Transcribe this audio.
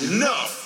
enough.